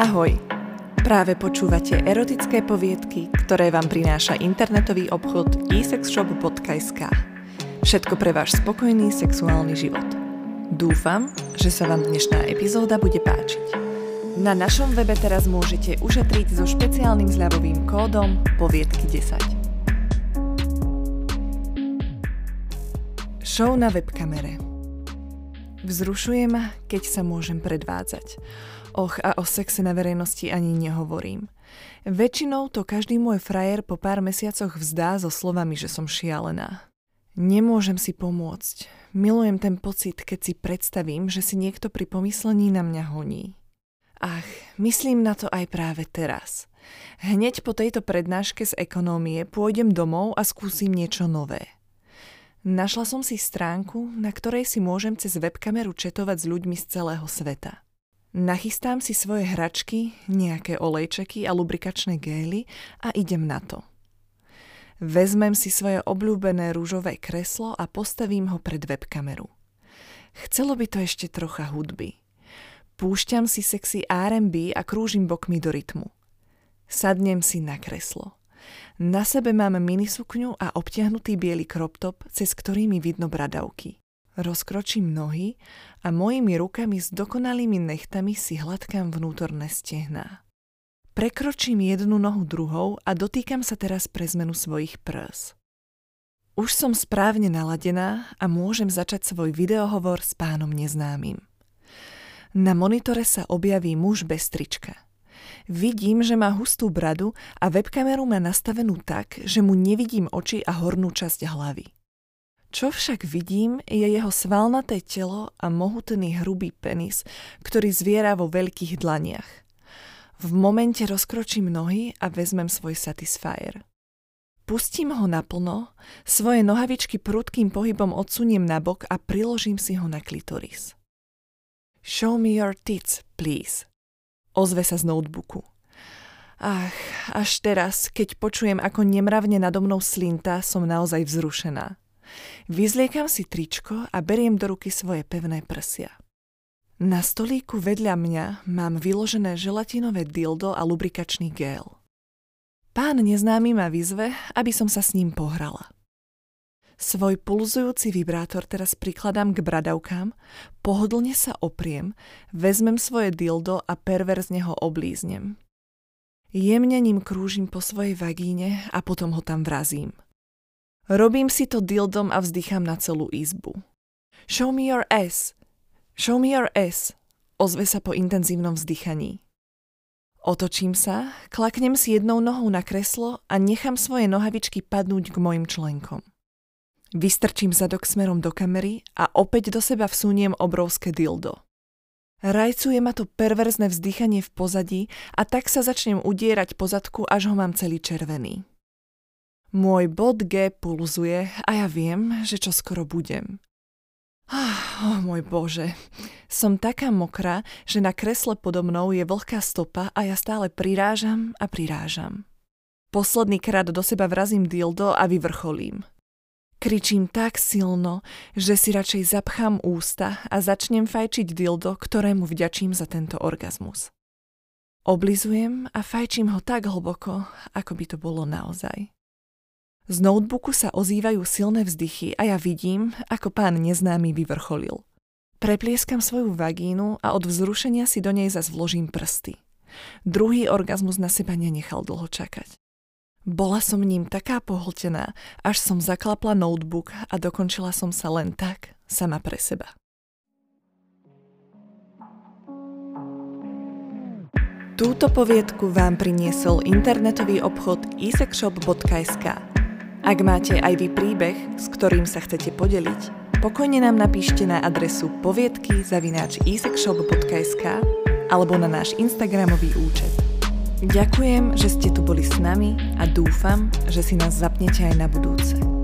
Ahoj! Práve počúvate erotické poviedky, ktoré vám prináša internetový obchod esexshop.sk. Všetko pre váš spokojný sexuálny život. Dúfam, že sa vám dnešná epizóda bude páčiť. Na našom webe teraz môžete ušetriť so špeciálnym zľavovým kódom poviedky10. Show na webkamere Vzrušuje ma, keď sa môžem predvádzať. Och, a o sexe na verejnosti ani nehovorím. Väčšinou to každý môj frajer po pár mesiacoch vzdá so slovami, že som šialená. Nemôžem si pomôcť. Milujem ten pocit, keď si predstavím, že si niekto pri pomyslení na mňa honí. Ach, myslím na to aj práve teraz. Hneď po tejto prednáške z ekonómie pôjdem domov a skúsim niečo nové. Našla som si stránku, na ktorej si môžem cez webkameru četovať s ľuďmi z celého sveta. Nachystám si svoje hračky, nejaké olejčeky a lubrikačné gély a idem na to. Vezmem si svoje obľúbené rúžové kreslo a postavím ho pred webkameru. Chcelo by to ešte trocha hudby. Púšťam si sexy R&B a krúžim bokmi do rytmu. Sadnem si na kreslo. Na sebe mám minisukňu a obtiahnutý biely crop top, cez ktorý mi vidno bradavky. Rozkročím nohy a mojimi rukami s dokonalými nechtami si hladkám vnútorné stehná. Prekročím jednu nohu druhou a dotýkam sa teraz pre zmenu svojich prs. Už som správne naladená a môžem začať svoj videohovor s pánom neznámym. Na monitore sa objaví muž bez trička. Vidím, že má hustú bradu a webkameru má nastavenú tak, že mu nevidím oči a hornú časť hlavy. Čo však vidím, je jeho svalnaté telo a mohutný hrubý penis, ktorý zviera vo veľkých dlaniach. V momente rozkročím nohy a vezmem svoj satisfier. Pustím ho naplno, svoje nohavičky prudkým pohybom odsuniem na bok a priložím si ho na klitoris. Show me your tits, please. Ozve sa z notebooku. Ach, až teraz, keď počujem, ako nemravne nado mnou slinta, som naozaj vzrušená. Vyzliekam si tričko a beriem do ruky svoje pevné prsia. Na stolíku vedľa mňa mám vyložené želatinové dildo a lubrikačný gel. Pán neznámy ma vyzve, aby som sa s ním pohrala. Svoj pulzujúci vibrátor teraz prikladám k bradavkám, pohodlne sa opriem, vezmem svoje dildo a perverzne ho oblíznem. Jemne ním krúžim po svojej vagíne a potom ho tam vrazím. Robím si to dildom a vzdychám na celú izbu. Show me your ass. Show me your ass. Ozve sa po intenzívnom vzdychaní. Otočím sa, klaknem si jednou nohou na kreslo a nechám svoje nohavičky padnúť k mojim členkom. Vystrčím zadok smerom do kamery a opäť do seba vsuniem obrovské dildo. Rajcuje ma to perverzné vzdychanie v pozadí a tak sa začnem udierať pozadku, až ho mám celý červený. Môj bod G pulzuje a ja viem, že čo skoro budem. Oh, môj bože, som taká mokrá, že na kresle podo mnou je vlhká stopa a ja stále prirážam a prirážam. Posledný krát do seba vrazím dildo a vyvrcholím. Kričím tak silno, že si radšej zapchám ústa a začnem fajčiť dildo, ktorému vďačím za tento orgazmus. Oblizujem a fajčím ho tak hlboko, ako by to bolo naozaj. Z notebooku sa ozývajú silné vzdychy a ja vidím, ako pán neznámy vyvrcholil. Preplieskam svoju vagínu a od vzrušenia si do nej zas vložím prsty. Druhý orgazmus na seba nenechal dlho čakať. Bola som ním taká pohltená, až som zaklapla notebook a dokončila som sa len tak, sama pre seba. Túto poviedku vám priniesol internetový obchod isexshop.sk. Ak máte aj vy príbeh, s ktorým sa chcete podeliť, pokojne nám napíšte na adresu poviedky zavináč alebo na náš Instagramový účet. Ďakujem, že ste tu boli s nami a dúfam, že si nás zapnete aj na budúce.